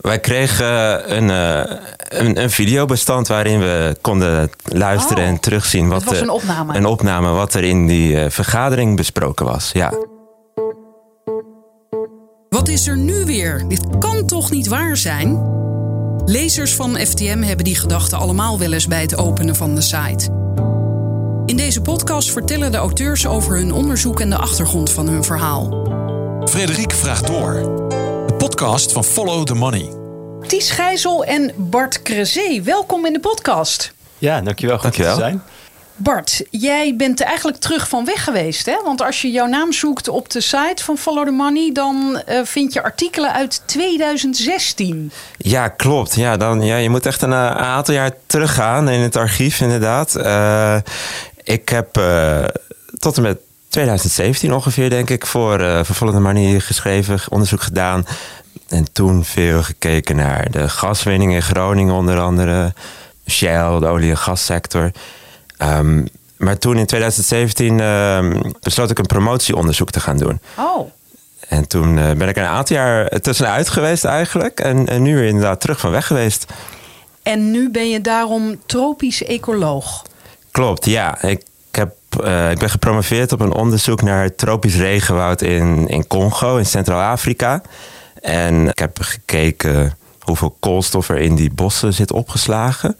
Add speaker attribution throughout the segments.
Speaker 1: Wij kregen een, uh, een, een, videobestand waarin we konden luisteren en
Speaker 2: Oh,
Speaker 1: terugzien. Wat
Speaker 2: het was een opname.
Speaker 1: Een opname wat er in die eh, vergadering besproken was. Ja.
Speaker 3: Wat is er nu weer? Dit kan toch niet waar zijn? Lezers van FTM hebben die gedachten allemaal wel eens bij het openen van de site. In deze podcast vertellen de auteurs over hun onderzoek en de achtergrond van hun verhaal.
Speaker 4: Frederik vraagt door. Podcast van Follow the Money.
Speaker 2: Ties Gijzel en Bart Crezé, welkom in de podcast.
Speaker 5: Ja, dankjewel. Goed
Speaker 1: Dankjewel.
Speaker 5: te zijn.
Speaker 2: Bart, jij bent eigenlijk terug van weg geweest, hè? Want als je jouw naam zoekt op de site van Follow the Money, dan eh, vind je artikelen uit 2016.
Speaker 1: Ja, klopt. Ja, dan, ja, je moet echt een, eh, aantal jaar teruggaan in het archief, inderdaad. Eh, ik heb eh, tot en met 2017 ongeveer, denk ik, voor, eh voor Follow the Money geschreven, onderzoek gedaan. En toen veel gekeken naar de gaswinning in Groningen, onder andere. Shell, de olie- en gassector. Ehm, maar toen in 2017 ehm, besloot ik een promotieonderzoek te gaan doen.
Speaker 2: Oh,
Speaker 1: En toen eh, ben ik een aantal jaar tussenuit geweest eigenlijk. En, en nu weer inderdaad terug van weg geweest.
Speaker 2: en nu ben je daarom tropisch ecoloog.
Speaker 1: Klopt, ja. Ik, heb, eh, ik ben gepromoveerd op een onderzoek naar tropisch regenwoud in, in Congo, in Centraal-Afrika. En ik heb gekeken hoeveel koolstof er in die bossen zit opgeslagen.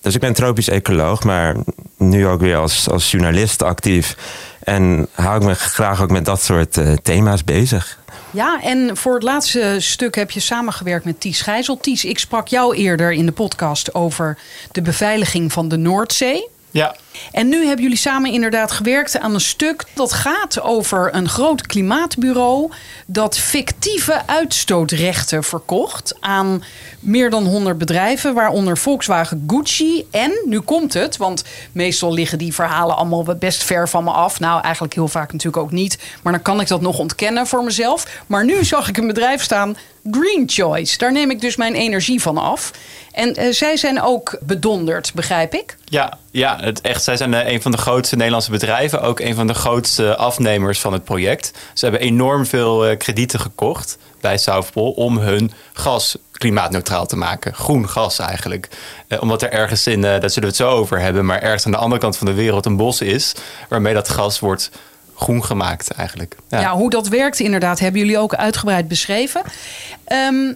Speaker 1: Dus ik ben tropisch ecoloog, maar nu ook weer als, als journalist actief. En hou ik me graag ook met dat soort eh, thema's bezig.
Speaker 2: Ja, en voor het laatste stuk heb je samengewerkt met Ties Gijzel. Ties, ik sprak jou eerder in de podcast over de beveiliging van de Noordzee.
Speaker 5: Ja,
Speaker 2: En nu hebben jullie samen inderdaad gewerkt aan een stuk dat gaat over een groot klimaatbureau dat fictieve uitstootrechten verkocht aan meer dan 100 bedrijven, waaronder Volkswagen, Gucci en nu komt het, want meestal liggen die verhalen allemaal best ver van me af. Nou, eigenlijk heel vaak natuurlijk ook niet, maar dan kan ik dat nog ontkennen voor mezelf. Maar nu zag ik een bedrijf staan, Green Choice. Daar neem ik dus mijn energie van af. En eh, zij zijn ook bedonderd, begrijp ik.
Speaker 5: ja, ja het echt, zij zijn eh, een van de grootste Nederlandse bedrijven. Ook een van de grootste afnemers van het project. Ze hebben enorm veel eh, kredieten gekocht bij South Pole om hun gas klimaatneutraal te maken. Groen gas eigenlijk. Eh, omdat er ergens in, eh, daar zullen we het zo over hebben, maar ergens aan de andere kant van de wereld een bos is waarmee dat gas wordt groen gemaakt eigenlijk.
Speaker 2: Ja. hoe dat werkt inderdaad, hebben jullie ook uitgebreid beschreven. Ehm,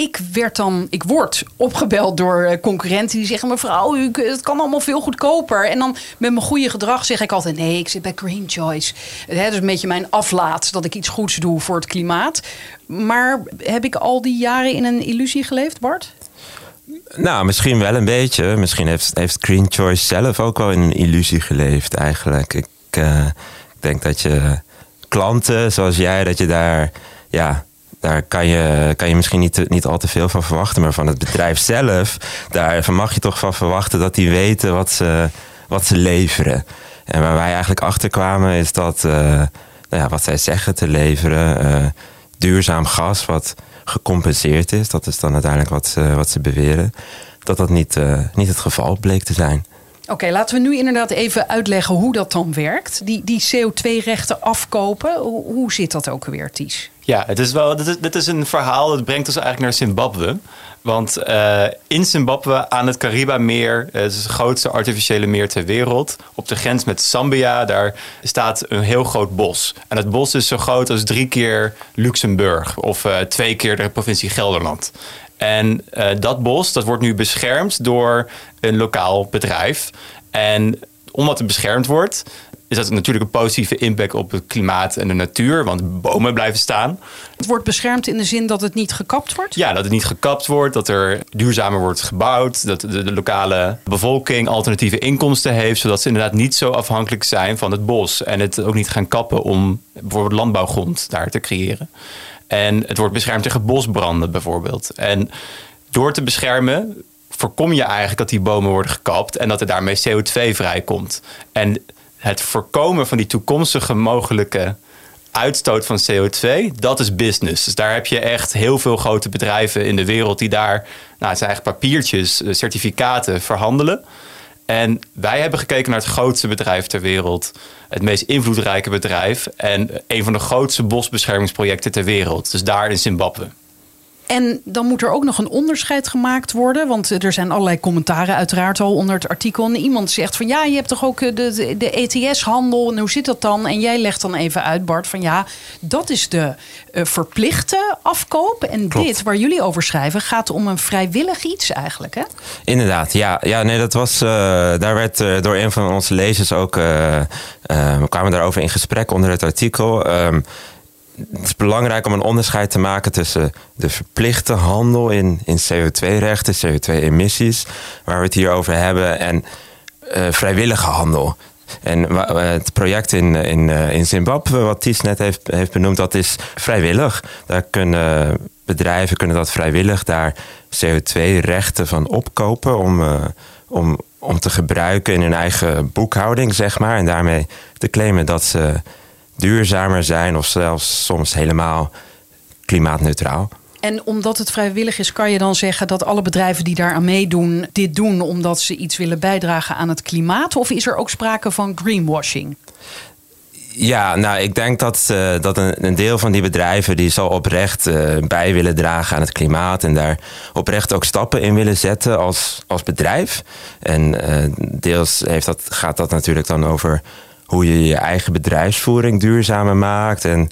Speaker 2: ik werd dan, ik word opgebeld door eh, concurrenten die zeggen: mevrouw, u, het kan allemaal veel goedkoper. En dan met mijn goede gedrag zeg ik altijd: nee, ik zit bij Green Choice. Het is een beetje mijn aflaat dat ik iets goeds doe voor het klimaat. Maar heb ik al die jaren in een illusie geleefd, Bart?
Speaker 1: Nou, misschien wel een beetje. Misschien heeft, heeft Green Choice zelf ook wel in een illusie geleefd eigenlijk. Ik, eh, denk dat je klanten zoals jij, dat je daar... Ja, daar kan je, kan je misschien niet, niet al te veel van verwachten. Maar van het bedrijf zelf, daar mag je toch van verwachten dat die weten wat ze, wat ze leveren. En waar wij eigenlijk achter kwamen is dat eh, nou ja, wat zij zeggen te leveren, eh, duurzaam gas wat gecompenseerd is, dat is dan uiteindelijk wat ze, wat ze beweren, dat dat niet, eh, niet het geval bleek te zijn.
Speaker 2: Oké, laten we nu inderdaad even uitleggen hoe dat dan werkt. Die, die CO2-rechten afkopen, hoe, hoe zit dat ook weer, Ties?
Speaker 5: Ja, het is wel, dit, is, een verhaal dat brengt ons eigenlijk naar Zimbabwe. Want eh, in Zimbabwe aan het Caribameer, eh, het is het grootste artificiële meer ter wereld, op de grens met Zambia, daar staat een heel groot bos. En het bos is zo groot als drie keer Luxemburg of eh, twee keer de provincie Gelderland. En dat bos dat wordt nu beschermd door een lokaal bedrijf. En omdat het beschermd wordt, is dat natuurlijk een positieve impact op het klimaat en de natuur, want bomen blijven staan.
Speaker 2: Het wordt beschermd in de zin dat het niet gekapt wordt?
Speaker 5: Ja, dat het niet gekapt wordt, dat er duurzamer wordt gebouwd, dat de, de lokale bevolking alternatieve inkomsten heeft, zodat ze inderdaad niet zo afhankelijk zijn van het bos en het ook niet gaan kappen om bijvoorbeeld landbouwgrond daar te creëren. En het wordt beschermd tegen bosbranden bijvoorbeeld. En door te beschermen voorkom je eigenlijk dat die bomen worden gekapt en dat er daarmee CO2 vrijkomt. En het voorkomen van die toekomstige mogelijke uitstoot van CO2, dat is business. Dus daar heb je echt heel veel grote bedrijven in de wereld die daar, nou, het zijn eigenlijk papiertjes, eh, certificaten verhandelen. En wij hebben gekeken naar het grootste bedrijf ter wereld, het meest invloedrijke bedrijf en een van de grootste bosbeschermingsprojecten ter wereld. Dus daar in Zimbabwe.
Speaker 2: En dan moet er ook nog een onderscheid gemaakt worden. Want er zijn allerlei commentaren uiteraard al onder het artikel. En iemand zegt van ja, je hebt toch ook de, de, de ETS-handel. En hoe zit dat dan? En jij legt dan even uit, Bart, van ja, dat is de uh, verplichte afkoop. En dit, waar jullie over schrijven, gaat om een vrijwillig iets eigenlijk, hè?
Speaker 1: Inderdaad, ja. Ja, nee, dat was... Uh, daar werd uh, door een van onze lezers ook... we kwamen daarover in gesprek onder het artikel... Um, het is belangrijk om een onderscheid te maken tussen de verplichte handel in, in CO2-rechten, CO2-emissies, waar we het hier over hebben, en uh, vrijwillige handel. En het project in, in, in Zimbabwe, wat Ties net heeft, heeft benoemd, dat is vrijwillig. Daar kunnen bedrijven kunnen dat vrijwillig daar CO2-rechten van opkopen om, om, om te gebruiken in hun eigen boekhouding, zeg maar. En daarmee te claimen dat ze duurzamer zijn of zelfs soms helemaal klimaatneutraal.
Speaker 2: En omdat het vrijwillig is, kan je dan zeggen dat alle bedrijven die daaraan meedoen, dit doen omdat ze iets willen bijdragen aan het klimaat? Of is er ook sprake van greenwashing?
Speaker 1: Ja, nou, ik denk dat, uh, dat een, een, deel van die bedrijven die zal oprecht uh, bij willen dragen aan het klimaat en daar oprecht ook stappen in willen zetten als, als bedrijf. En uh, deels heeft dat, gaat dat natuurlijk dan over hoe je je eigen bedrijfsvoering duurzamer maakt en,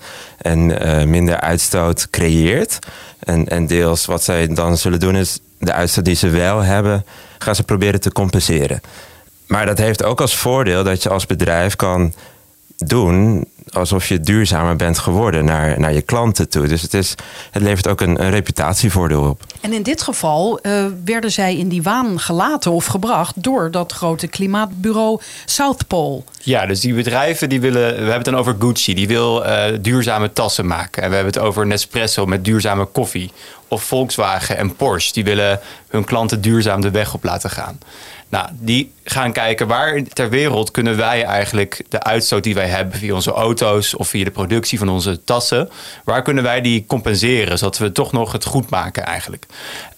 Speaker 1: uh, minder uitstoot creëert. En, en deels wat zij dan zullen doen is de uitstoot die ze wel hebben, gaan ze proberen te compenseren. Maar dat heeft ook als voordeel dat je als bedrijf kan doen alsof je duurzamer bent geworden naar, naar je klanten toe. Dus het, is, het levert ook een, een reputatievoordeel op.
Speaker 2: En in dit geval uh, werden zij in die waan gelaten of gebracht door dat grote klimaatbureau South Pole.
Speaker 5: Ja, dus die bedrijven die willen, we hebben het dan over Gucci, die wil uh, duurzame tassen maken. En we hebben het over Nespresso met duurzame koffie. Of Volkswagen en Porsche, die willen hun klanten duurzaam de weg op laten gaan. Nou, die gaan kijken waar ter wereld kunnen wij eigenlijk de uitstoot die wij hebben via onze auto's of via de productie van onze tassen, waar kunnen wij die compenseren zodat we toch nog het goed maken eigenlijk.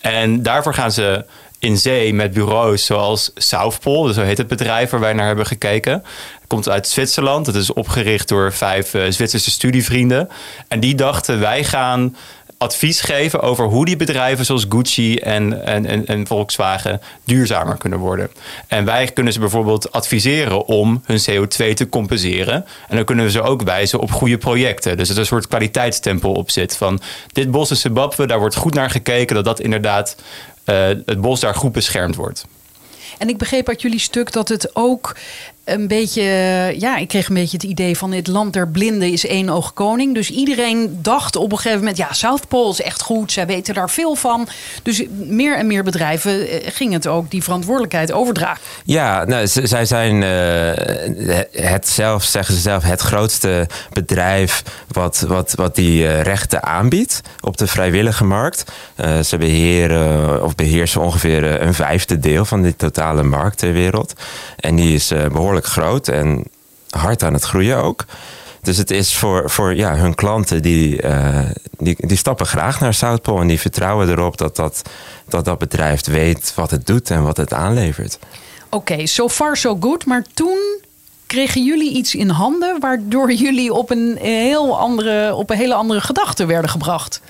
Speaker 5: En daarvoor gaan ze in zee met bureaus zoals Southpol, zo heet het bedrijf waar wij naar hebben gekeken. Het komt uit Zwitserland. Het is opgericht door vijf uh, Zwitserse studievrienden. En die dachten, wij gaan advies geven over hoe die bedrijven zoals Gucci en, en, en, en, Volkswagen duurzamer kunnen worden. En wij kunnen ze bijvoorbeeld adviseren om hun CO2 te compenseren. En dan kunnen we ze ook wijzen op goede projecten. Dus het is een soort kwaliteitstempel op zit. Van dit bos in Zimbabwe, daar wordt goed naar gekeken dat dat inderdaad uh, het bos daar goed beschermd wordt.
Speaker 2: En ik begreep uit jullie stuk dat het ook een beetje, ja, ik kreeg een beetje het idee van het land der blinden is één oog koning. Dus iedereen dacht op een gegeven moment, ja, South Pole is echt goed, zij weten daar veel van. Dus meer en meer bedrijven eh, gingen het ook die verantwoordelijkheid overdragen.
Speaker 1: Ja, nou, zij zijn uh, het zelf, zeggen ze zelf, het grootste bedrijf wat, wat, wat die uh, rechten aanbiedt op de vrijwillige markt. Ze beheren of beheersen ongeveer een vijfde deel van de totale markt ter wereld. En die is behoorlijk groot en hard aan het groeien ook. Dus het is voor, voor ja, hun klanten die, uh, die, die stappen graag naar Southpole en die vertrouwen erop dat dat, dat dat bedrijf weet wat het doet en wat het aanlevert.
Speaker 2: Oké, okay, so far so good. Maar toen kregen jullie iets in handen waardoor jullie op een, heel andere, op een hele andere gedachte werden gebracht.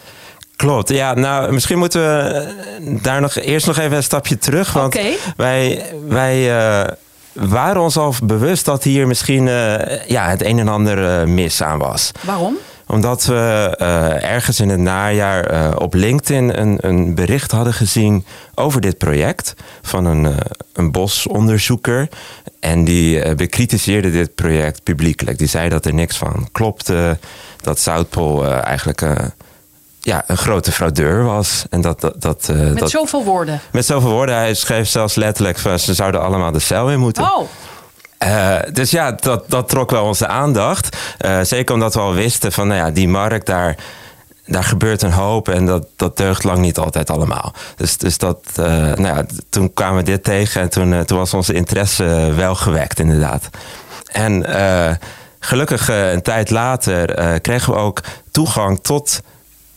Speaker 1: Klopt, ja. Nou, misschien moeten we daar nog eerst nog even een stapje terug. Want okay. wij, wij uh, waren ons al bewust dat hier misschien uh, ja, het een en ander uh, mis aan was.
Speaker 2: Waarom?
Speaker 1: Omdat we uh, ergens in het najaar op LinkedIn een, een, bericht hadden gezien over dit project van een, een bosonderzoeker. En die bekritiseerde dit project publiekelijk. Die zei dat er niks van klopte. Dat Zuidpool eigenlijk ja, een grote fraudeur was. En dat, dat, dat, uh,
Speaker 2: met
Speaker 1: dat,
Speaker 2: zoveel woorden?
Speaker 1: Met zoveel woorden. Hij schreef zelfs letterlijk van ze zouden allemaal de cel in moeten.
Speaker 2: Oh.
Speaker 1: Uh, dus ja, dat, dat trok wel onze aandacht. Uh, zeker omdat we al wisten van nou ja, die markt daar daar gebeurt een hoop en dat, dat deugt lang niet altijd allemaal. Dus, dus dat, nou ja, toen kwamen we dit tegen en toen, toen was onze interesse wel gewekt, inderdaad. En gelukkig een tijd later kregen we ook toegang tot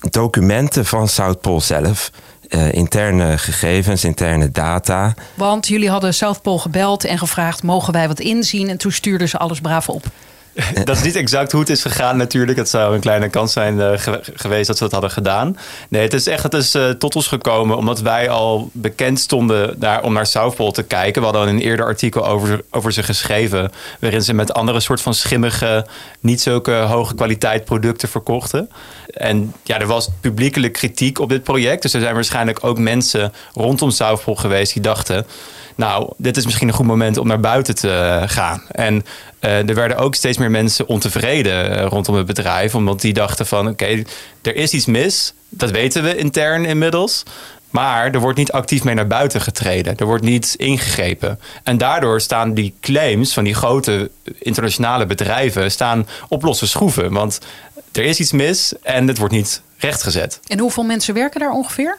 Speaker 1: documenten van Southpol zelf. Uh, interne gegevens, interne data.
Speaker 2: Want jullie hadden Southpol gebeld en gevraagd: mogen wij wat inzien? En toen stuurden ze alles braaf op.
Speaker 5: dat is niet exact hoe het is gegaan natuurlijk. Het zou een kleine kans zijn uh, geweest dat ze dat hadden gedaan. Nee, het is echt het is, uh, tot ons gekomen omdat wij al bekend stonden daar, om naar South Pole te kijken. We hadden een eerder artikel over, over ze geschreven... waarin ze met andere soort van schimmige, niet zulke hoge kwaliteit producten verkochten. En ja, er was publiekelijk kritiek op dit project. Dus er zijn waarschijnlijk ook mensen rondom South Pole geweest die dachten nou, dit is misschien een goed moment om naar buiten te gaan. En uh, er werden ook steeds meer mensen ontevreden uh, rondom het bedrijf, omdat die dachten van oké, er is iets mis, dat weten we intern inmiddels. Maar er wordt niet actief mee naar buiten getreden. Er wordt niet ingegrepen. En daardoor staan die claims van die grote internationale bedrijven staan op losse schroeven. Want er is iets mis en het wordt niet rechtgezet.
Speaker 2: En hoeveel mensen werken daar ongeveer?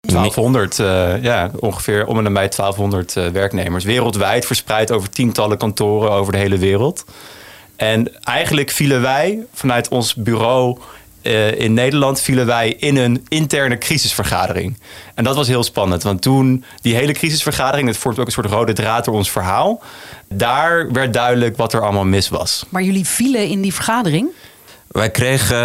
Speaker 5: 1200, uh, eh, ja, ongeveer om en nabij 1200 uh, werknemers. Wereldwijd verspreid over tientallen kantoren over de hele wereld. En eigenlijk vielen wij vanuit ons bureau uh, in Nederland vielen wij in een interne crisisvergadering. En dat was heel spannend, want toen die hele crisisvergadering, het vormt ook een soort rode draad door ons verhaal, daar werd duidelijk wat er allemaal mis was.
Speaker 2: Maar jullie vielen in die vergadering?
Speaker 1: Wij kregen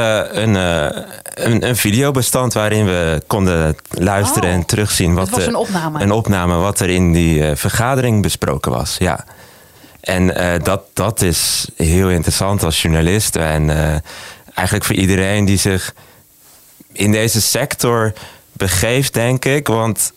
Speaker 1: een, uh, een, een, videobestand waarin we konden luisteren
Speaker 2: oh,
Speaker 1: en terugzien.
Speaker 2: Wat was een opname?
Speaker 1: Een opname wat er in die uh, vergadering besproken was, ja. En uh, dat, dat is heel interessant als journalist. En eigenlijk voor iedereen die zich in deze sector begeeft, denk ik. Want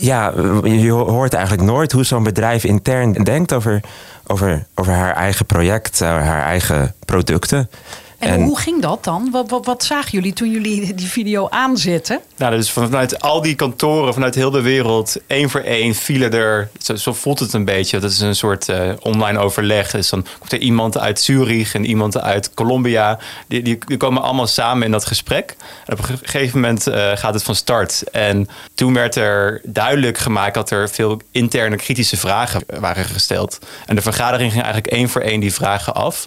Speaker 1: ja, je hoort eigenlijk nooit hoe zo'n bedrijf intern denkt over, over, over haar eigen project, eh, haar eigen producten.
Speaker 2: En, hoe ging dat dan? Wat, wat, wat, zagen jullie toen jullie die video aanzetten?
Speaker 5: Nou, dus vanuit al die kantoren, vanuit heel de wereld, één voor één vielen er. Zo, zo voelt het een beetje. Dat is een soort uh, online overleg. Dus dan komt er iemand uit Zurich en iemand uit Colombia. Die, die, die komen allemaal samen in dat gesprek. En op een gegeven moment uh, gaat het van start. En toen werd er duidelijk gemaakt dat er veel interne kritische vragen waren gesteld. En de vergadering ging eigenlijk één voor één die vragen af.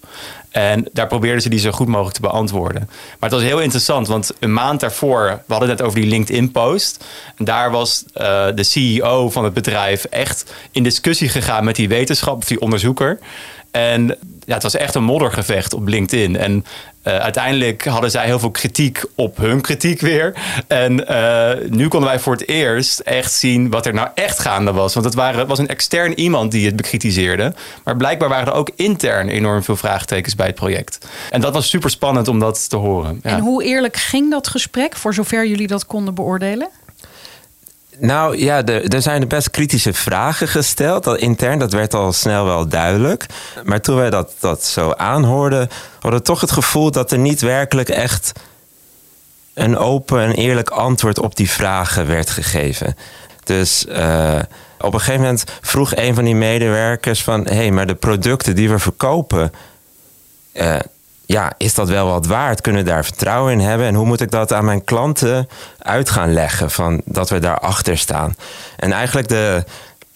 Speaker 5: En daar probeerden ze die zo goed mogelijk te beantwoorden. Maar het was heel interessant, want een maand daarvoor, we hadden het net over die LinkedIn-post. Daar was uh, de CEO van het bedrijf echt in discussie gegaan met die wetenschap, of die onderzoeker. En ja, het was echt een moddergevecht op LinkedIn. En uh, uiteindelijk hadden zij heel veel kritiek op hun kritiek weer. En uh, nu konden wij voor het eerst echt zien wat er nou echt gaande was. Want het waren, was een extern iemand die het bekritiseerde. Maar blijkbaar waren er ook intern enorm veel vraagtekens bij het project. En dat was super spannend om dat te horen.
Speaker 2: En hoe eerlijk ging dat gesprek, voor zover jullie dat konden beoordelen?
Speaker 1: Nou ja, er zijn best kritische vragen gesteld. Intern, dat werd al snel wel duidelijk. Maar toen wij dat, dat zo aanhoorden, hadden we toch het gevoel dat er niet werkelijk echt een open en eerlijk antwoord op die vragen werd gegeven. Dus uh, op een gegeven moment vroeg een van die medewerkers van... hé, hey, maar de producten die we verkopen... Uh, ja, is dat wel wat waard? Kunnen we daar vertrouwen in hebben? En hoe moet ik dat aan mijn klanten uit gaan leggen? Van dat we daarachter staan. En eigenlijk de,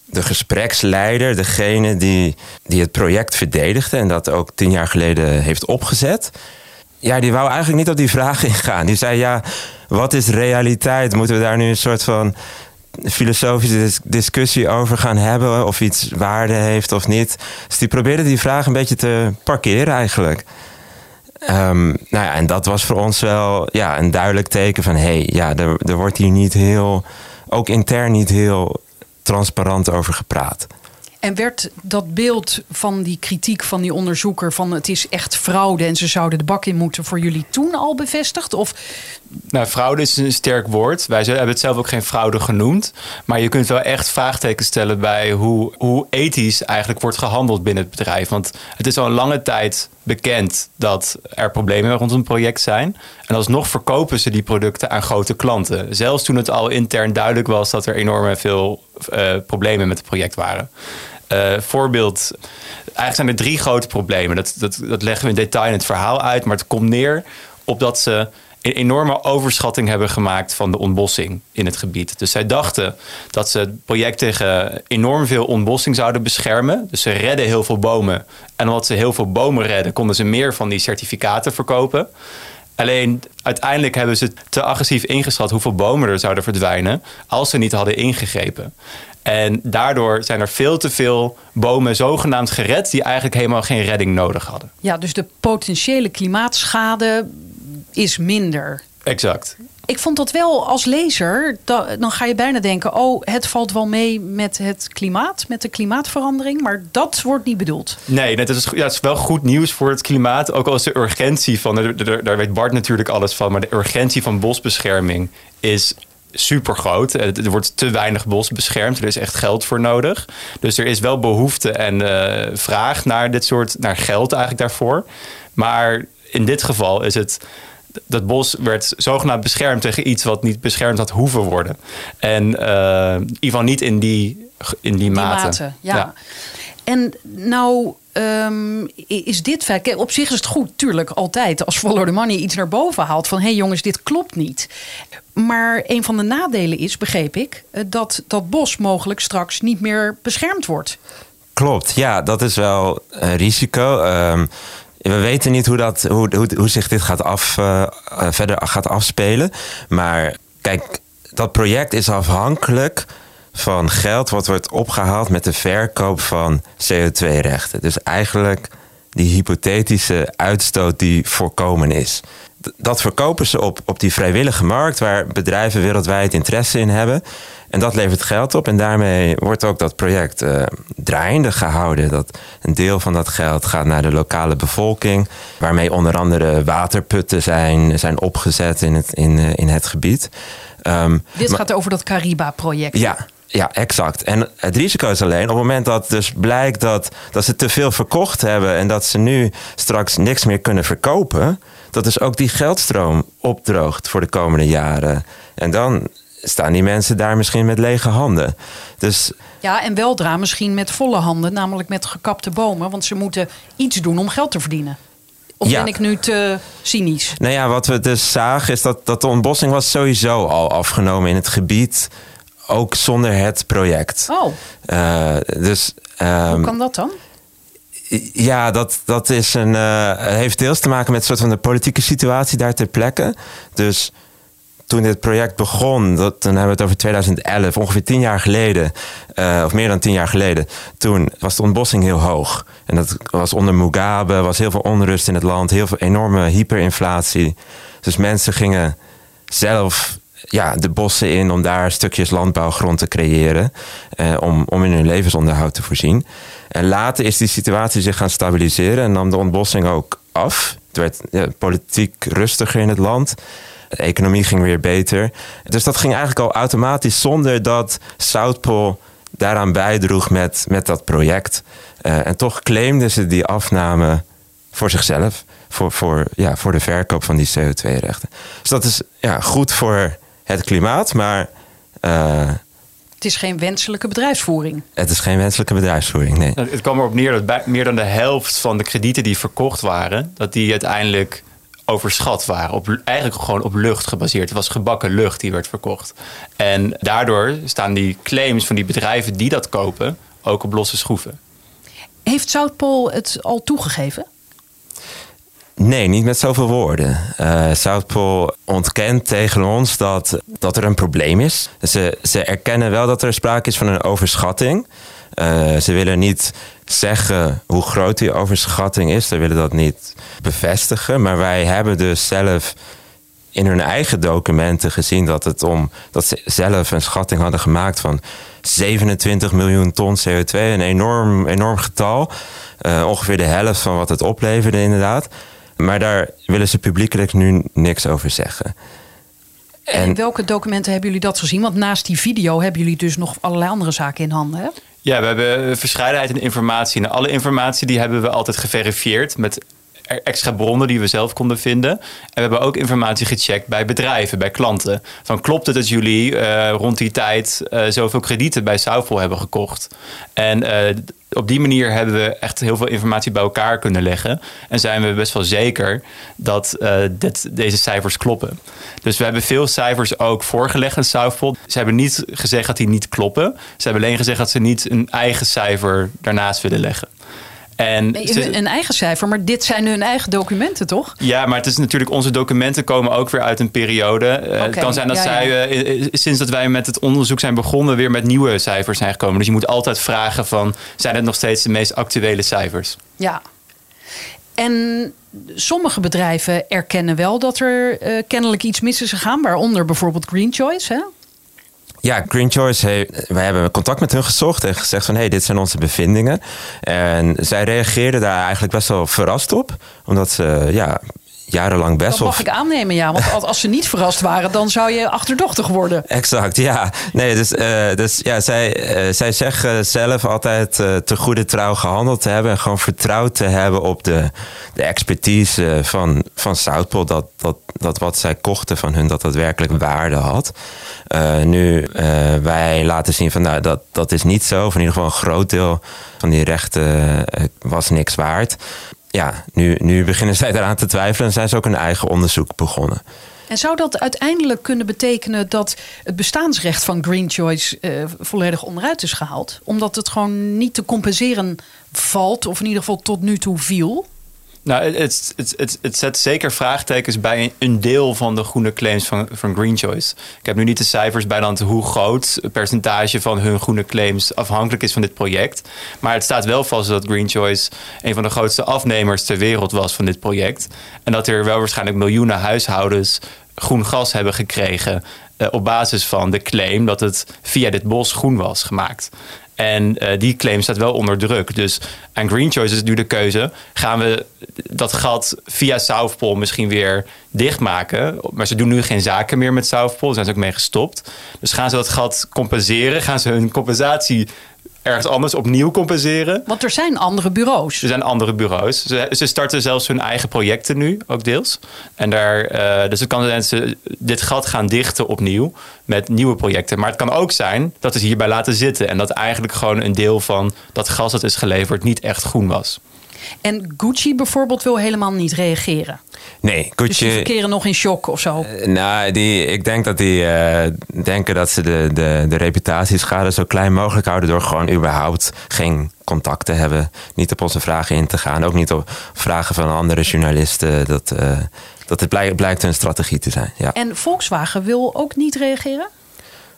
Speaker 1: de gespreksleider, degene die, die het project verdedigde en dat ook tien jaar geleden heeft opgezet. Ja, die wou eigenlijk niet op die vraag ingaan. Die zei: Ja, wat is realiteit? Moeten we daar nu een soort van filosofische discussie over gaan hebben? Of iets waarde heeft of niet? Dus die probeerde die vraag een beetje te parkeren eigenlijk. Um, nou ja, en dat was voor ons wel ja, een duidelijk teken van... hé, hey, ja, er, er wordt hier niet heel, ook intern niet heel transparant over gepraat.
Speaker 2: En werd dat beeld van die kritiek van die onderzoeker van het is echt fraude en ze zouden de bak in moeten voor jullie toen al bevestigd? Of
Speaker 5: nou, fraude is een sterk woord. Wij hebben het zelf ook geen fraude genoemd. Maar je kunt wel echt vraagtekens stellen bij hoe, hoe ethisch eigenlijk wordt gehandeld binnen het bedrijf. Want het is al een lange tijd bekend dat er problemen rond een project zijn. En alsnog verkopen ze die producten aan grote klanten. Zelfs toen het al intern duidelijk was dat er enorm veel uh, problemen met het project waren. Uh, voorbeeld, eigenlijk zijn er drie grote problemen. Dat, dat, dat leggen we in detail in het verhaal uit. Maar het komt neer op dat ze een enorme overschatting hebben gemaakt van de ontbossing in het gebied. Dus zij dachten dat ze het project tegen enorm veel ontbossing zouden beschermen. Dus ze redden heel veel bomen. En omdat ze heel veel bomen redden, konden ze meer van die certificaten verkopen. Alleen uiteindelijk hebben ze te agressief ingeschat hoeveel bomen er zouden verdwijnen als ze niet hadden ingegrepen. En daardoor zijn er veel te veel bomen zogenaamd gered die eigenlijk helemaal geen redding nodig hadden.
Speaker 2: Ja, dus de potentiële klimaatschade is minder.
Speaker 5: Exact.
Speaker 2: Ik vond dat wel als lezer, da- dan ga je bijna denken: oh, het valt wel mee met het klimaat, met de klimaatverandering. Maar dat wordt niet bedoeld.
Speaker 5: Nee, het is, ja, het is wel goed nieuws voor het klimaat. Ook al is de urgentie van, daar weet Bart natuurlijk alles van, maar de urgentie van bosbescherming is super groot. Er wordt te weinig bos beschermd. Er is echt geld voor nodig. Dus er is wel behoefte en eh, vraag naar dit soort, naar geld eigenlijk daarvoor. Maar in dit geval is het. Dat bos werd zogenaamd beschermd tegen iets wat niet beschermd had hoeven worden. En eh, in ieder geval niet in die, in die,
Speaker 2: Die
Speaker 5: mate.
Speaker 2: mate, ja. En nou ehm, is dit kijk, Op zich is het goed, tuurlijk, altijd. Als Follow the Money iets naar boven haalt van hé hey jongens, dit klopt niet. Maar een van de nadelen is, begreep ik, eh, dat dat bos mogelijk straks niet meer beschermd wordt.
Speaker 1: Klopt, ja, dat is wel een risico. Ehm, we weten niet hoe, dat, hoe, hoe, hoe zich dit gaat af, eh, eh, verder gaat afspelen. Maar kijk, dat project is afhankelijk van geld wat wordt opgehaald met de verkoop van CO2-rechten. Dus eigenlijk die hypothetische uitstoot die voorkomen is. Dat verkopen ze op, op die vrijwillige markt waar bedrijven wereldwijd interesse in hebben. En dat levert geld op en daarmee wordt ook dat project eh, draaiende gehouden. Dat een deel van dat geld gaat naar de lokale bevolking, waarmee onder andere waterputten zijn, zijn opgezet in het, in, eh, in het gebied. Ehm,
Speaker 2: Dit
Speaker 1: maar-
Speaker 2: gaat over dat Cariba-project.
Speaker 1: ja, ja, exact. En het risico is alleen op het moment dat dus blijkt dat, dat ze te veel verkocht hebben en dat ze nu straks niks meer kunnen verkopen, dat dus ook die geldstroom opdroogt voor de komende jaren. En dan staan die mensen daar misschien met lege handen. Dus
Speaker 2: Ja, en weldra misschien met volle handen, namelijk met gekapte bomen. Want ze moeten iets doen om geld te verdienen. Of
Speaker 1: Ja.
Speaker 2: ben ik nu te cynisch?
Speaker 1: nou ja, wat we dus zagen is dat, dat de ontbossing was sowieso al afgenomen in het gebied, ook zonder het project.
Speaker 2: Oh,
Speaker 1: Eh, dus ehm,
Speaker 2: hoe kan dat dan?
Speaker 1: Ja, dat, dat is een, eh, heeft deels te maken met een soort van de politieke situatie daar ter plekke. Dus toen dit project begon, dat, dan hebben we het over 2011, ongeveer tien jaar geleden, eh, of meer dan tien jaar geleden, toen was de ontbossing heel hoog. En dat was onder Mugabe, was heel veel onrust in het land, heel veel enorme hyperinflatie. Dus mensen gingen zelf ja, de bossen in om daar stukjes landbouwgrond te creëren, eh, om, om in hun levensonderhoud te voorzien. En later is die situatie zich gaan stabiliseren en nam de ontbossing ook af. Het werd ja, politiek rustiger in het land. De economie ging weer beter. Dus dat ging eigenlijk al automatisch zonder dat South Pole daaraan bijdroeg met, met dat project. Eh, en toch claimden ze die afname voor zichzelf. Voor, voor, ja, voor de verkoop van die CO2-rechten. Dus dat is ja, goed voor het klimaat, maar eh,
Speaker 2: Het is geen wenselijke bedrijfsvoering.
Speaker 1: het is geen wenselijke bedrijfsvoering. Nee.
Speaker 5: Nou, Het kwam erop neer dat bij- meer dan de helft van de kredieten die verkocht waren, dat die uiteindelijk overschat waren. Op, eigenlijk gewoon op lucht gebaseerd. Het was gebakken lucht die werd verkocht. En daardoor staan die claims van die bedrijven die dat kopen ook op losse schroeven.
Speaker 2: Heeft South Pole het al toegegeven?
Speaker 1: Nee, niet met zoveel woorden. Eh South Pole ontkent tegen ons dat, dat er een probleem is. Ze, ze erkennen wel dat er sprake is van een overschatting. Eh, ze willen niet zeggen hoe groot die overschatting is. Ze willen dat niet bevestigen. Maar wij hebben dus zelf in hun eigen documenten gezien dat, het om, dat ze zelf een schatting hadden gemaakt van 27 miljoen ton CO2. Een enorm, enorm getal. Eh, ongeveer de helft van wat het opleverde, inderdaad. Maar daar willen ze publiekelijk nu niks over zeggen.
Speaker 2: En in welke documenten hebben jullie dat gezien? Want naast die video hebben jullie dus nog allerlei andere zaken in handen. Hè?
Speaker 5: Ja, we hebben verscheidenheid in informatie. En alle informatie die hebben we altijd geverifieerd met er- extra bronnen die we zelf konden vinden. En we hebben ook informatie gecheckt bij bedrijven, bij klanten. Van klopt het dat jullie eh, rond die tijd eh, zoveel kredieten bij Southpol hebben gekocht? En eh, op die manier hebben we echt heel veel informatie bij elkaar kunnen leggen. En zijn we best wel zeker dat eh, deze cijfers kloppen. Dus we hebben veel cijfers ook voorgelegd aan Southpol. Ze hebben niet gezegd dat die niet kloppen. Ze hebben alleen gezegd dat ze niet een eigen cijfer daarnaast willen leggen. En
Speaker 2: Nee,
Speaker 5: ze-
Speaker 2: hun- een eigen cijfer, maar dit zijn hun eigen documenten, toch?
Speaker 5: ja, maar het is natuurlijk, onze documenten komen ook weer uit een periode. Eh, het kan zijn dat
Speaker 2: ja,
Speaker 5: zij, eh, sinds dat wij met het onderzoek zijn begonnen, weer met nieuwe cijfers zijn gekomen. Dus je moet altijd vragen van, zijn het nog steeds de meest actuele cijfers?
Speaker 2: Ja. En sommige bedrijven erkennen wel dat er eh, kennelijk iets mis is gegaan, waaronder bijvoorbeeld Green Choice. Hè?
Speaker 1: Ja, Green Choice, wij hebben contact met hun gezocht en gezegd van... hé, hey, dit zijn onze bevindingen. En zij reageerden daar eigenlijk best wel verrast op. Omdat ze ja, jarenlang best
Speaker 2: Dat mag ik aannemen, ja. Want als- ze niet verrast waren, dan zou je achterdochtig worden.
Speaker 1: Exact, ja. Nee, dus, eh, dus ja, zij, eh, zij zeggen zelf altijd eh, te goede trouw gehandeld te hebben. En gewoon vertrouwd te hebben op de, de expertise van, van Southpol. Dat, dat, dat wat zij kochten van hun, dat dat werkelijk waarde had. Nu, wij laten zien van nou, dat, dat is niet zo. Of in ieder geval een groot deel van die rechten was niks waard. Ja, nu, nu beginnen zij eraan te twijfelen en zijn ze ook een eigen onderzoek begonnen.
Speaker 2: En zou dat uiteindelijk kunnen betekenen dat het bestaansrecht van Green Choice eh, volledig onderuit is gehaald? Omdat het gewoon niet te compenseren valt, of in ieder geval tot nu toe viel?
Speaker 5: Nou, het, het, het, het, zet zeker vraagtekens bij een deel van de groene claims van, van Green Choice. Ik heb nu niet de cijfers bij dan hoe groot het percentage van hun groene claims afhankelijk is van dit project. Maar het staat wel vast dat Green Choice een van de grootste afnemers ter wereld was van dit project. En dat er wel waarschijnlijk miljoenen huishoudens groen gas hebben gekregen eh, op basis van de claim dat het via dit bos groen was gemaakt. En eh, die claim staat wel onder druk. Dus aan Green Choice is nu de keuze: gaan we dat gat via Southpol misschien weer dichtmaken? Maar ze doen nu geen zaken meer met Southpol, daar zijn ze ook mee gestopt. Dus gaan ze dat gat compenseren? Gaan ze hun compensatie ergens anders opnieuw compenseren?
Speaker 2: Want er zijn andere bureaus.
Speaker 5: Er zijn andere bureaus. Ze, ze starten zelfs hun eigen projecten nu, ook deels. En daar, eh, dus het kan zijn dat ze dit gat gaan dichten opnieuw met nieuwe projecten. Maar het kan ook zijn dat ze hierbij laten zitten. En dat eigenlijk gewoon een deel van dat gas dat is geleverd niet echt groen was.
Speaker 2: En Gucci bijvoorbeeld wil helemaal niet reageren.
Speaker 1: Nee,
Speaker 2: Dus
Speaker 1: Gucci...
Speaker 2: die verkeren nog in shock of zo.
Speaker 1: Nou, die, ik denk dat die eh, denken dat ze de, de, de reputatieschade zo klein mogelijk houden door gewoon überhaupt geen contact te hebben. Niet op onze vragen in te gaan. Ook niet op vragen van andere journalisten. Dat, eh, dat het blijkt, blijkt hun strategie te zijn. Ja.
Speaker 2: En Volkswagen wil ook niet reageren?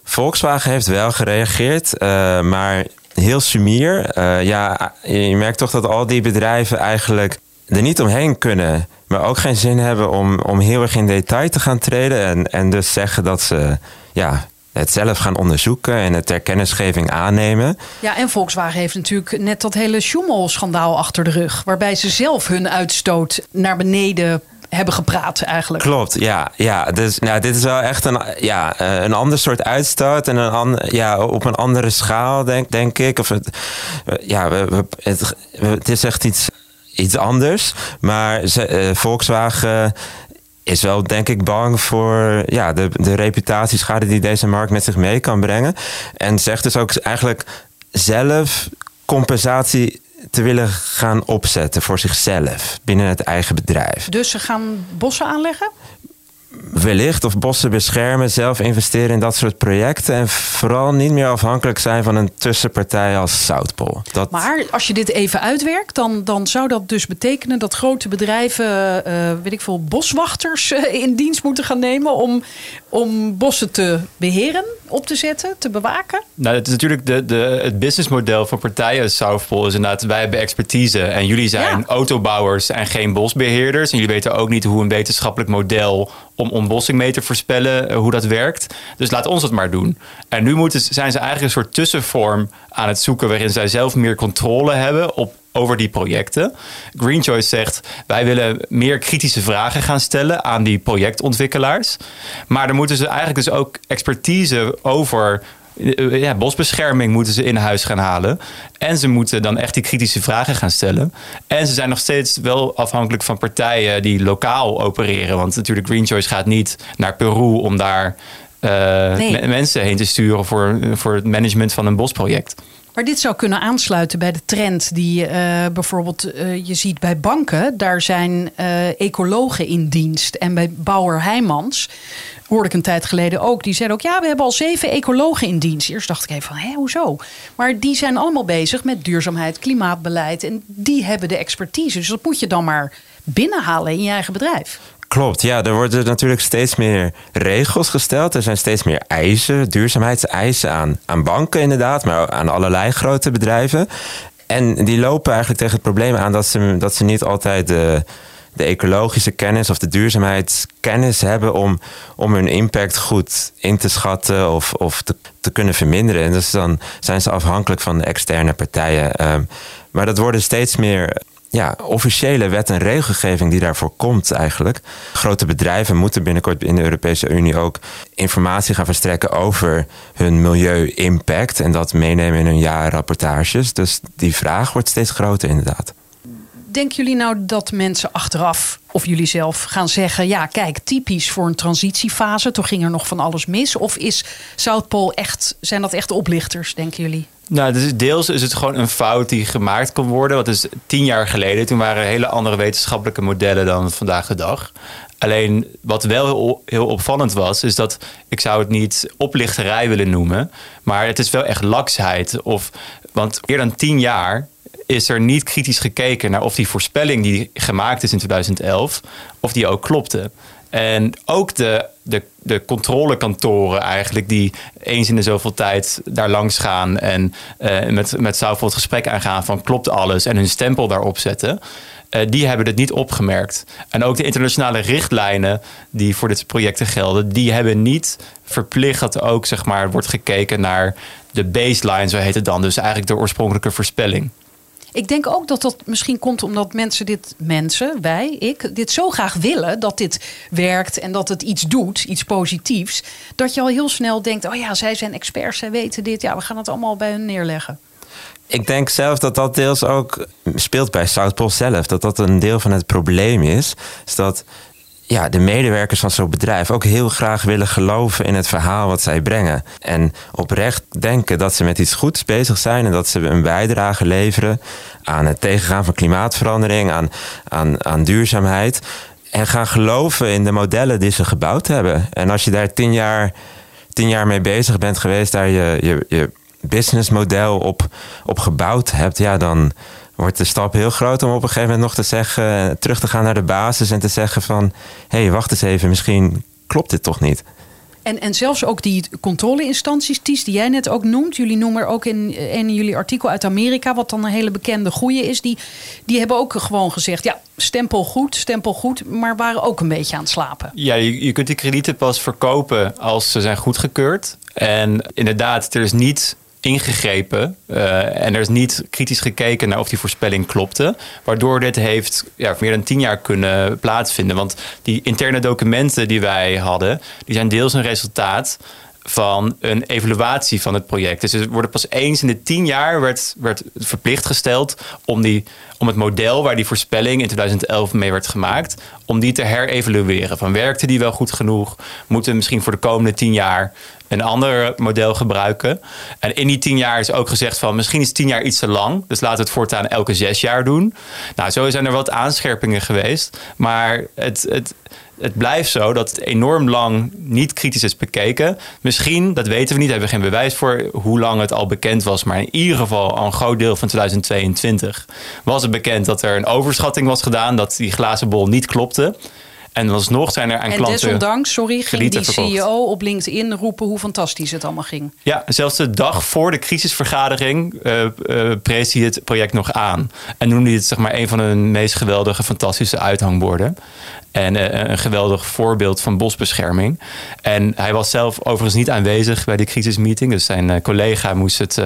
Speaker 1: Volkswagen heeft wel gereageerd, eh, maar heel sumier. Eh, ja, je merkt toch dat al die bedrijven eigenlijk er niet omheen kunnen, maar ook geen zin hebben om, om heel erg in detail te gaan treden. En, en dus zeggen dat ze ja, het zelf gaan onderzoeken en het ter kennisgeving aannemen.
Speaker 2: Ja, en Volkswagen heeft natuurlijk net dat hele Schumel-schandaal achter de rug. Waarbij ze zelf hun uitstoot naar beneden hebben gepraat eigenlijk.
Speaker 1: Klopt, ja. ja dus nou, dit is wel echt een, ja, eh, een ander soort uitstoot en een an, ja, op een andere schaal, denk, denk ik. Of het, ja, het, het is echt iets, iets anders. Maar ze, eh, Volkswagen is wel, denk ik, bang voor ja, de, de reputatieschade die deze markt met zich mee kan brengen. En zegt dus ook eigenlijk zelf compensatie te willen gaan opzetten voor zichzelf binnen het eigen bedrijf.
Speaker 2: Dus ze gaan bossen aanleggen?
Speaker 1: wellicht of bossen beschermen, zelf investeren in dat soort projecten. En vooral niet meer afhankelijk zijn van een tussenpartij als Southpol. Dat,
Speaker 2: Maar als je dit even uitwerkt, dan, dan zou dat dus betekenen dat grote bedrijven, eh, weet ik veel, boswachters eh, in dienst moeten gaan nemen om, om bossen te beheren, op te zetten, te bewaken.
Speaker 5: Nou, het is natuurlijk de, de, het businessmodel van partijen als Southpol is inderdaad, wij hebben expertise en jullie zijn
Speaker 2: Ja.
Speaker 5: autobouwers en geen bosbeheerders. En jullie weten ook niet hoe een wetenschappelijk model om ontbossing mee te voorspellen, eh, hoe dat werkt. Dus laat ons dat maar doen. En nu moeten, zijn ze eigenlijk een soort tussenvorm aan het zoeken waarin zij zelf meer controle hebben op over die projecten. Green Choice zegt: wij willen meer kritische vragen gaan stellen aan die projectontwikkelaars. Maar dan moeten ze eigenlijk dus ook expertise over eh, ja, bosbescherming moeten ze in huis gaan halen. En ze moeten dan echt die kritische vragen gaan stellen. En ze zijn nog steeds wel afhankelijk van partijen die lokaal opereren. Want natuurlijk, Green Choice gaat niet naar Peru om daar eh,
Speaker 2: Nee.
Speaker 5: mensen heen te sturen voor, voor het management van een bosproject.
Speaker 2: Maar dit zou kunnen aansluiten bij de trend die eh, bijvoorbeeld eh, je ziet bij banken. Daar zijn eh, ecologen in dienst. En bij Bauer Heijmans hoorde ik een tijd geleden ook. Die zeiden ook, ja, we hebben al zeven ecologen in dienst. Eerst dacht ik even van, hé, hoezo? Maar die zijn allemaal bezig met duurzaamheid, klimaatbeleid. En die hebben de expertise. Dus dat moet je dan maar binnenhalen in je eigen bedrijf.
Speaker 1: Klopt, ja, er worden natuurlijk steeds meer regels gesteld. Er zijn steeds meer eisen, duurzaamheidseisen aan, aan banken inderdaad, maar aan allerlei grote bedrijven. En die lopen eigenlijk tegen het probleem aan dat ze, dat ze niet altijd de, de ecologische kennis of de duurzaamheidskennis hebben om, om hun impact goed in te schatten of, of te, kunnen verminderen. En dus dan zijn ze afhankelijk van externe partijen. Ehm, maar dat worden steeds meer ja, officiële wet en regelgeving die daarvoor komt eigenlijk. Grote bedrijven moeten binnenkort in de Europese Unie ook informatie gaan verstrekken over hun milieu-impact en dat meenemen in hun jaarrapportages. Dus die vraag wordt steeds groter inderdaad.
Speaker 2: Denken jullie nou dat mensen achteraf, of jullie zelf, gaan zeggen: ja, kijk, typisch voor een transitiefase, toen ging er nog van alles mis? Of is Zuidpool echt, zijn dat echt oplichters, denken jullie?
Speaker 5: Nou, deels is het gewoon een fout die gemaakt kon worden. Wat is tien jaar geleden. Toen waren er hele andere wetenschappelijke modellen dan vandaag de dag. Alleen wat wel heel, opvallend was, is dat ik zou het niet oplichterij willen noemen. Maar het is wel echt laksheid. Of, want eerder dan tien jaar is er niet kritisch gekeken naar of die voorspelling die gemaakt is in 2011, of die ook klopte. En ook de, de, de controlekantoren eigenlijk die eens in de zoveel tijd daar langs gaan en uh, met, met Southwold het gesprek aangaan van klopt alles en hun stempel daarop zetten. Uh, die hebben het niet opgemerkt. En ook de internationale richtlijnen die voor dit projecten gelden, die hebben niet verplicht dat ook zeg maar, wordt gekeken naar de baseline, zo heet het dan. Dus eigenlijk de oorspronkelijke voorspelling.
Speaker 2: Ik denk ook dat dat misschien komt omdat mensen dit, mensen, wij, ik, dit zo graag willen dat dit werkt en dat het iets doet, iets positiefs, dat je al heel snel denkt: oh ja, zij zijn experts, zij weten dit, ja, we gaan het allemaal bij hun neerleggen.
Speaker 1: Ik denk zelf dat dat deels ook speelt bij Southpol zelf. Dat dat een deel van het probleem is. Is dat ja, de medewerkers van zo'n bedrijf ook heel graag willen geloven in het verhaal wat zij brengen. En oprecht denken dat ze met iets goeds bezig zijn en dat ze een bijdrage leveren aan het tegengaan van klimaatverandering, aan, aan, aan duurzaamheid. En gaan geloven in de modellen die ze gebouwd hebben. En als je daar tien jaar, tien jaar mee bezig bent geweest, daar je, je, je businessmodel op, op gebouwd hebt, ja, dan wordt de stap heel groot om op een gegeven moment nog te zeggen, terug te gaan naar de basis en te zeggen van, hé, hey, wacht eens even, misschien klopt dit toch niet.
Speaker 2: En, en zelfs ook die controleinstanties, Ties, die jij net ook noemt. Jullie noemen er ook in, in jullie artikel uit Amerika, wat dan een hele bekende goeie is. Die, die hebben ook gewoon gezegd, ja, stempel goed, stempel goed. Maar waren ook een beetje aan het slapen.
Speaker 5: Ja, je, je kunt die kredieten pas verkopen als ze zijn goedgekeurd. En inderdaad, er is niet ingegrepen uh, en er is niet kritisch gekeken naar of die voorspelling klopte. Waardoor dit heeft ja, meer dan tien jaar kunnen plaatsvinden. Want die interne documenten die wij hadden, die zijn deels een resultaat van een evaluatie van het project. Dus er worden pas eens in de tien jaar werd, werd verplicht gesteld om, die, om het model waar die voorspelling in 2011 mee werd gemaakt, om die te herevalueren. Van werkte die wel goed genoeg? Moeten we misschien voor de komende tien jaar een ander model gebruiken. En in die tien jaar is ook gezegd van misschien is tien jaar iets te lang. Dus laten we het voortaan elke zes jaar doen. Nou, zo zijn er wat aanscherpingen geweest. Maar het, het, het blijft zo dat het enorm lang niet kritisch is bekeken. Misschien, dat weten we niet, hebben we geen bewijs voor hoe lang het al bekend was. Maar in ieder geval al een groot deel van 2022 was het bekend dat er een overschatting was gedaan. Dat die glazen bol niet klopte. En alsnog zijn er aan
Speaker 2: en
Speaker 5: klanten.
Speaker 2: desondanks, sorry, ging die CEO op LinkedIn roepen hoe fantastisch het allemaal ging.
Speaker 5: Ja, zelfs de dag voor de crisisvergadering uh, uh, prees hij het project nog aan. En noemde hij het zeg maar een van hun meest geweldige, fantastische uithangborden. En uh, een geweldig voorbeeld van bosbescherming. En hij was zelf overigens niet aanwezig bij die crisismeeting. Dus zijn collega moest het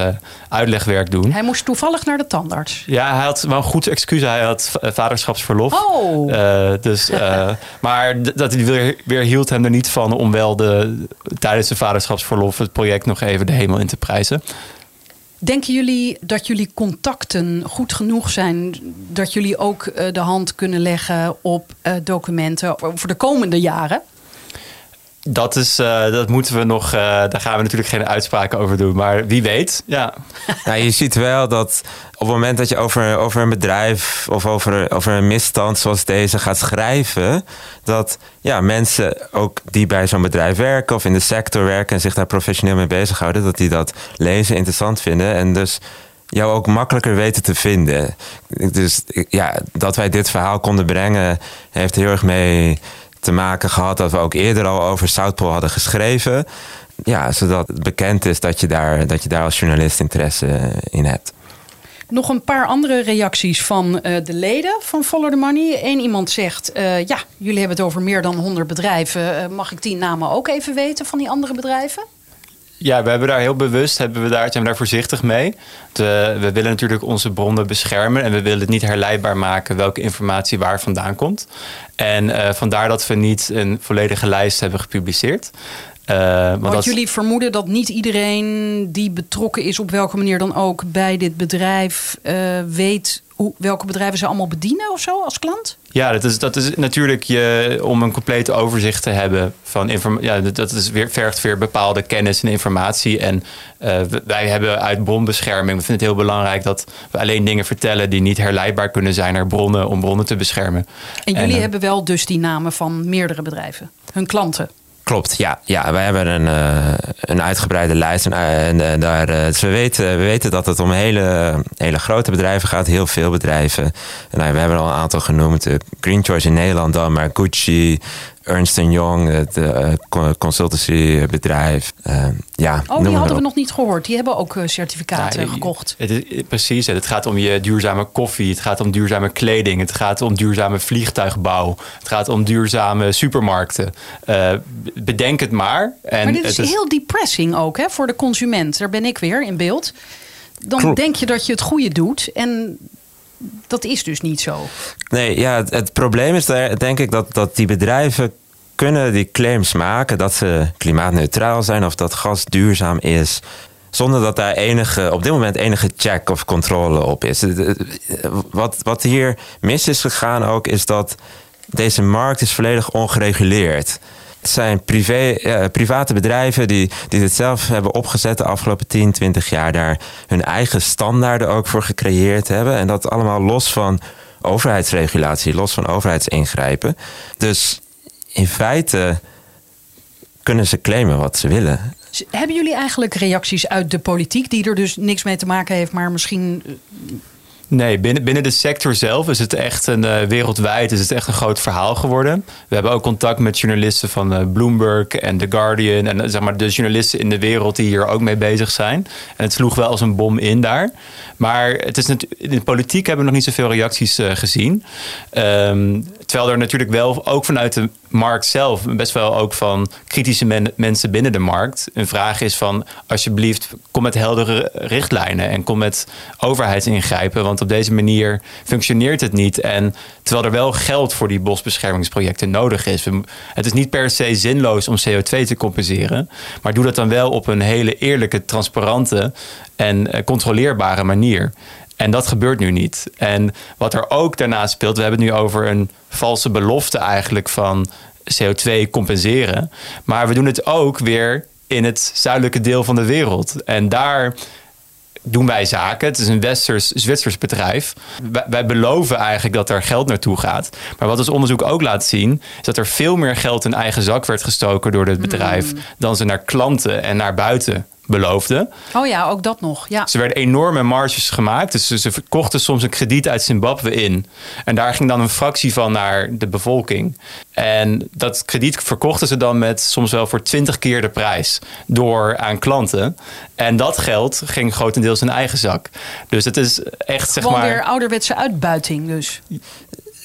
Speaker 5: uitlegwerk doen.
Speaker 2: Hij moest toevallig naar de tandarts.
Speaker 5: Ja, hij had wel een goed excuus. Hij had vaderschapsverlof.
Speaker 2: Oh.
Speaker 5: dus, maar dat weer, weer hield hem er niet van om wel de, tijdens de vaderschapsverlof het project nog even de hemel in te prijzen.
Speaker 2: Denken jullie dat jullie contacten goed genoeg zijn dat jullie ook uh, de hand kunnen leggen op uh, documenten voor de komende jaren?
Speaker 5: Dat, is, uh, dat moeten we nog, uh, daar gaan we natuurlijk geen uitspraken over doen. Maar wie weet, ja.
Speaker 1: Nou, je ziet wel dat op het moment dat je over, over een bedrijf of over, over een misstand zoals deze gaat schrijven, dat ja, mensen ook die bij zo'n bedrijf werken of in de sector werken en zich daar professioneel mee bezighouden, dat die dat lezen interessant vinden. En dus jou ook makkelijker weten te vinden. Dus ja, dat wij dit verhaal konden brengen, heeft heel erg mee te maken gehad dat we ook eerder al over Southpole hadden geschreven. Ja, zodat het bekend is dat je daar, dat je daar als journalist interesse in hebt.
Speaker 2: Nog een paar andere reacties van uh, de leden van Follow the Money. Eén iemand zegt: uh, Ja, jullie hebben het over meer dan 100 bedrijven. Mag ik die namen ook even weten van die andere bedrijven?
Speaker 5: Ja, we hebben daar heel bewust, hebben we daar, zijn we daar voorzichtig mee. De, we willen natuurlijk onze bronnen beschermen en we willen het niet herleidbaar maken welke informatie waar vandaan komt. En uh, vandaar dat we niet een volledige lijst hebben gepubliceerd.
Speaker 2: Uh, want, want jullie vermoeden dat niet iedereen die betrokken is, op welke manier dan ook, bij dit bedrijf uh, weet hoe, welke bedrijven ze allemaal bedienen of zo als klant?
Speaker 5: Ja, dat is, dat is natuurlijk je, om een compleet overzicht te hebben van informatie. Ja, dat is weer, vergt weer bepaalde kennis en informatie. En uh, wij hebben uit bronbescherming, we vinden het heel belangrijk dat we alleen dingen vertellen die niet herleidbaar kunnen zijn naar bronnen om bronnen te beschermen.
Speaker 2: En jullie en, uh, hebben wel dus die namen van meerdere bedrijven, hun klanten.
Speaker 1: Klopt, ja. ja wij hebben een, uh, een uitgebreide lijst. En, en, en daar, uh, dus we, weten, we weten dat het om hele, hele grote bedrijven gaat, heel veel bedrijven. En, nou, we hebben al een aantal genoemd. Green Choice in Nederland dan, maar Gucci, Ernst Young, het uh, consultancybedrijf. Uh, ja,
Speaker 2: oh, die hadden we nog niet gehoord. Die hebben ook certificaten nou, gekocht.
Speaker 5: Het is, precies. Het gaat om je duurzame koffie. Het gaat om duurzame kleding. Het gaat om duurzame vliegtuigbouw. Het gaat om duurzame supermarkten. Uh, bedenk het maar.
Speaker 2: En maar dit is, is heel depressing ook hè, voor de consument. Daar ben ik weer in beeld. Dan denk je dat je het goede doet. En dat is dus niet zo.
Speaker 1: Nee, ja, het, probleem is daar, denk ik dat, dat die bedrijven kunnen die claims maken dat ze klimaatneutraal zijn of dat gas duurzaam is. Zonder dat daar enige, op dit moment enige check of controle op is. Wat, wat hier mis is gegaan ook, is dat deze markt is volledig ongereguleerd. Het zijn privé, private bedrijven die, die dit zelf hebben opgezet de afgelopen 10, 20 jaar. Daar hun eigen standaarden ook voor gecreëerd hebben. En dat allemaal los van overheidsregulatie, los van overheidsingrijpen. Dus in feite kunnen ze claimen wat ze willen.
Speaker 2: Hebben jullie eigenlijk reacties uit de politiek die er dus niks mee te maken heeft, maar misschien
Speaker 5: Nee, binnen, binnen de sector zelf is het echt een uh, wereldwijd is het echt een groot verhaal geworden. We hebben ook contact met journalisten van uh, Bloomberg en The Guardian en uh, zeg maar de journalisten in de wereld die hier ook mee bezig zijn. En het sloeg wel als een bom in daar. Maar het is net, in de politiek hebben we nog niet zoveel reacties gezien. Um, terwijl er natuurlijk wel ook vanuit de markt zelf, best wel ook van kritische men, mensen binnen de markt, een vraag is van alsjeblieft kom met heldere richtlijnen en kom met overheidsingrijpen, want op deze manier functioneert het niet. En terwijl er wel geld voor die bosbeschermingsprojecten nodig is. Het is niet per se zinloos om CO2 te compenseren, maar doe dat dan wel op een hele eerlijke, transparante en controleerbare manier. En dat gebeurt nu niet. En wat er ook daarnaast speelt, we hebben het nu over een valse belofte eigenlijk van CO2 compenseren. Maar we doen het ook weer in het zuidelijke deel van de wereld. En daar doen wij zaken. Het is een Westers-Zwitsers bedrijf. Wij, wij, beloven eigenlijk dat er geld naartoe gaat. Maar wat ons onderzoek ook laat zien, is dat er veel meer geld in eigen zak werd gestoken door het bedrijf. Mm. dan ze naar klanten en naar buiten beloofde.
Speaker 2: Oh ja, ook dat nog. Ja.
Speaker 5: Ze werden enorme marges gemaakt. Dus ze verkochten soms een krediet uit Zimbabwe in. En daar ging dan een fractie van naar de bevolking. En dat krediet verkochten ze dan met soms wel voor 20 keer de prijs door aan klanten. En dat geld ging grotendeels in eigen zak. Dus het is echt zeg
Speaker 2: Gewoon
Speaker 5: maar.
Speaker 2: weer ouderwetse uitbuiting, dus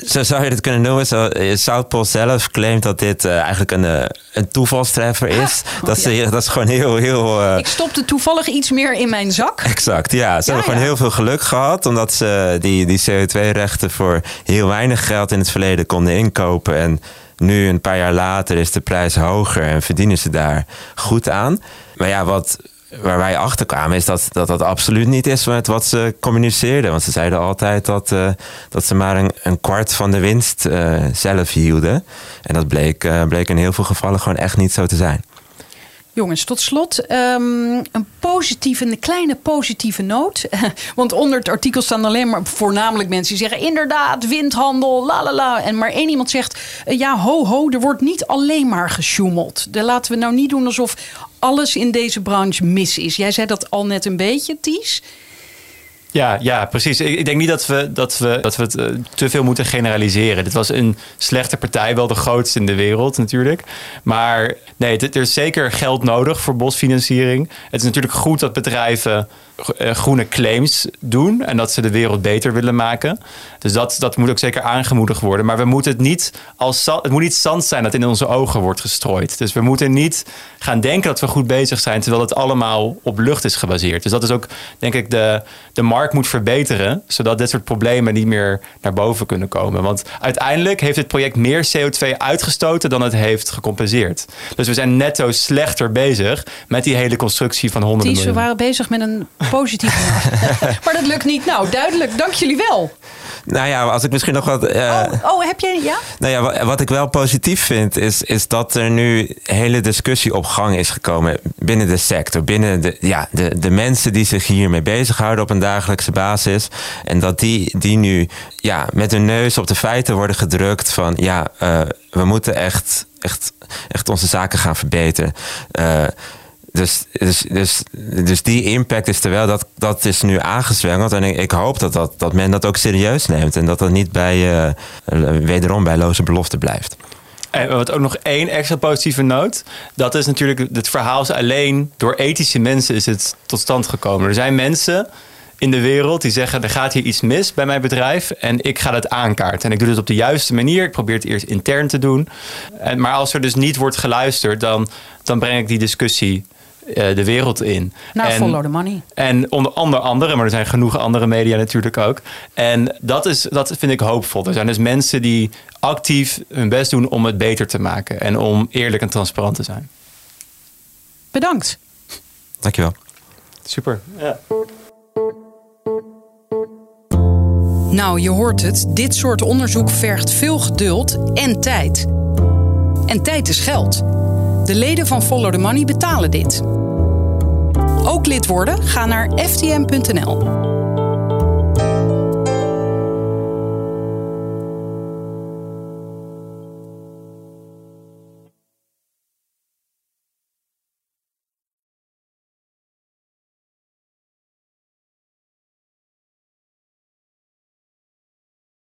Speaker 1: zo zou je het kunnen noemen. Zo, eh, zelf claimt dat dit uh, eigenlijk een, uh, een toevalstreffer is. Oh, dat, ja. dat is gewoon heel... heel uh...
Speaker 2: Ik stopte toevallig iets meer in mijn zak.
Speaker 1: Exact, ja. Ze ja, hebben gewoon heel veel geluk gehad. Omdat ze die, die CO2-rechten voor heel weinig geld in het verleden konden inkopen. En nu, een paar jaar later, is de prijs hoger en verdienen ze daar goed aan. Maar ja, wat waar wij achter kwamen is dat, dat dat absoluut niet is met wat ze communiceerden. Want ze zeiden altijd dat, uh, dat ze maar een, een kwart van de winst uh, zelf hielden. En dat bleek, uh, bleek in heel veel gevallen gewoon echt niet zo te zijn.
Speaker 2: Jongens, tot slot um, een positieve, een kleine positieve noot. Want onder het artikel staan alleen maar voornamelijk mensen die zeggen: inderdaad, windhandel, la la la. En maar één iemand zegt: ja, ho ho, er wordt niet alleen maar gesjoemeld. Daar laten we nou niet doen alsof alles in deze branche mis is. Jij zei dat al net een beetje, Ties.
Speaker 5: Ja, ja, precies. Ik, denk niet dat we, dat we, dat we het uh, te veel moeten generaliseren. Dit was een slechte partij, wel de grootste in de wereld natuurlijk. Maar nee, er is zeker geld nodig voor bosfinanciering. Het is natuurlijk goed dat bedrijven groene claims doen en dat ze de wereld beter willen maken. Dus dat, dat moet ook zeker aangemoedigd worden. Maar we moeten het niet als het moet niet zand zijn dat in onze ogen wordt gestrooid. Dus we moeten niet gaan denken dat we goed bezig zijn, terwijl het allemaal op lucht is gebaseerd. Dus dat is ook, denk ik, de, de markt moet verbeteren, zodat dit soort problemen niet meer naar boven kunnen komen. Want uiteindelijk heeft het project meer CO2 uitgestoten dan het heeft gecompenseerd. Dus we zijn netto slechter bezig met die hele constructie van honderden
Speaker 2: Ties,
Speaker 5: miljoen.
Speaker 2: we waren bezig met een positieve maar dat lukt niet. Nou, duidelijk. Dank jullie wel.
Speaker 1: Nou ja, als ik misschien nog wat. Uh,
Speaker 2: oh, oh, heb je. Ja?
Speaker 1: Nou ja, wat ik wel positief vind, is, is dat er nu hele discussie op gang is gekomen binnen de sector. Binnen de, ja, de, de mensen die zich hiermee bezighouden op een dagelijkse basis. En dat die, die nu ja, met hun neus op de feiten worden gedrukt van ja, uh, we moeten echt, echt, echt onze zaken gaan verbeteren. Uh, dus, dus, dus, dus die impact is terwijl dat, dat is nu aangezwengeld. En ik, hoop dat, dat, dat men dat ook serieus neemt. En dat dat niet bij, uh, wederom bij loze belofte blijft.
Speaker 5: En wat ook nog één extra positieve noot. Dat is natuurlijk, het verhaal is alleen door ethische mensen is het tot stand gekomen. Er zijn mensen in de wereld die zeggen: er gaat hier iets mis bij mijn bedrijf en ik ga dat aankaarten. En ik doe het op de juiste manier. Ik probeer het eerst intern te doen. En, maar als er dus niet wordt geluisterd, dan, dan breng ik die discussie de wereld in.
Speaker 2: Nou, en, follow the money.
Speaker 5: En onder andere, andere, maar er zijn genoeg andere media natuurlijk ook. En dat, is, dat vind ik hoopvol. Er zijn dus mensen die actief hun best doen om het beter te maken. En om eerlijk en transparant te zijn.
Speaker 2: Bedankt.
Speaker 1: Dankjewel.
Speaker 5: Super. Ja.
Speaker 3: Nou, je hoort het. Dit soort onderzoek vergt veel geduld en tijd. En tijd is geld. De leden van Follow the Money betalen dit. Ook lid worden? Ga naar ftm.nl.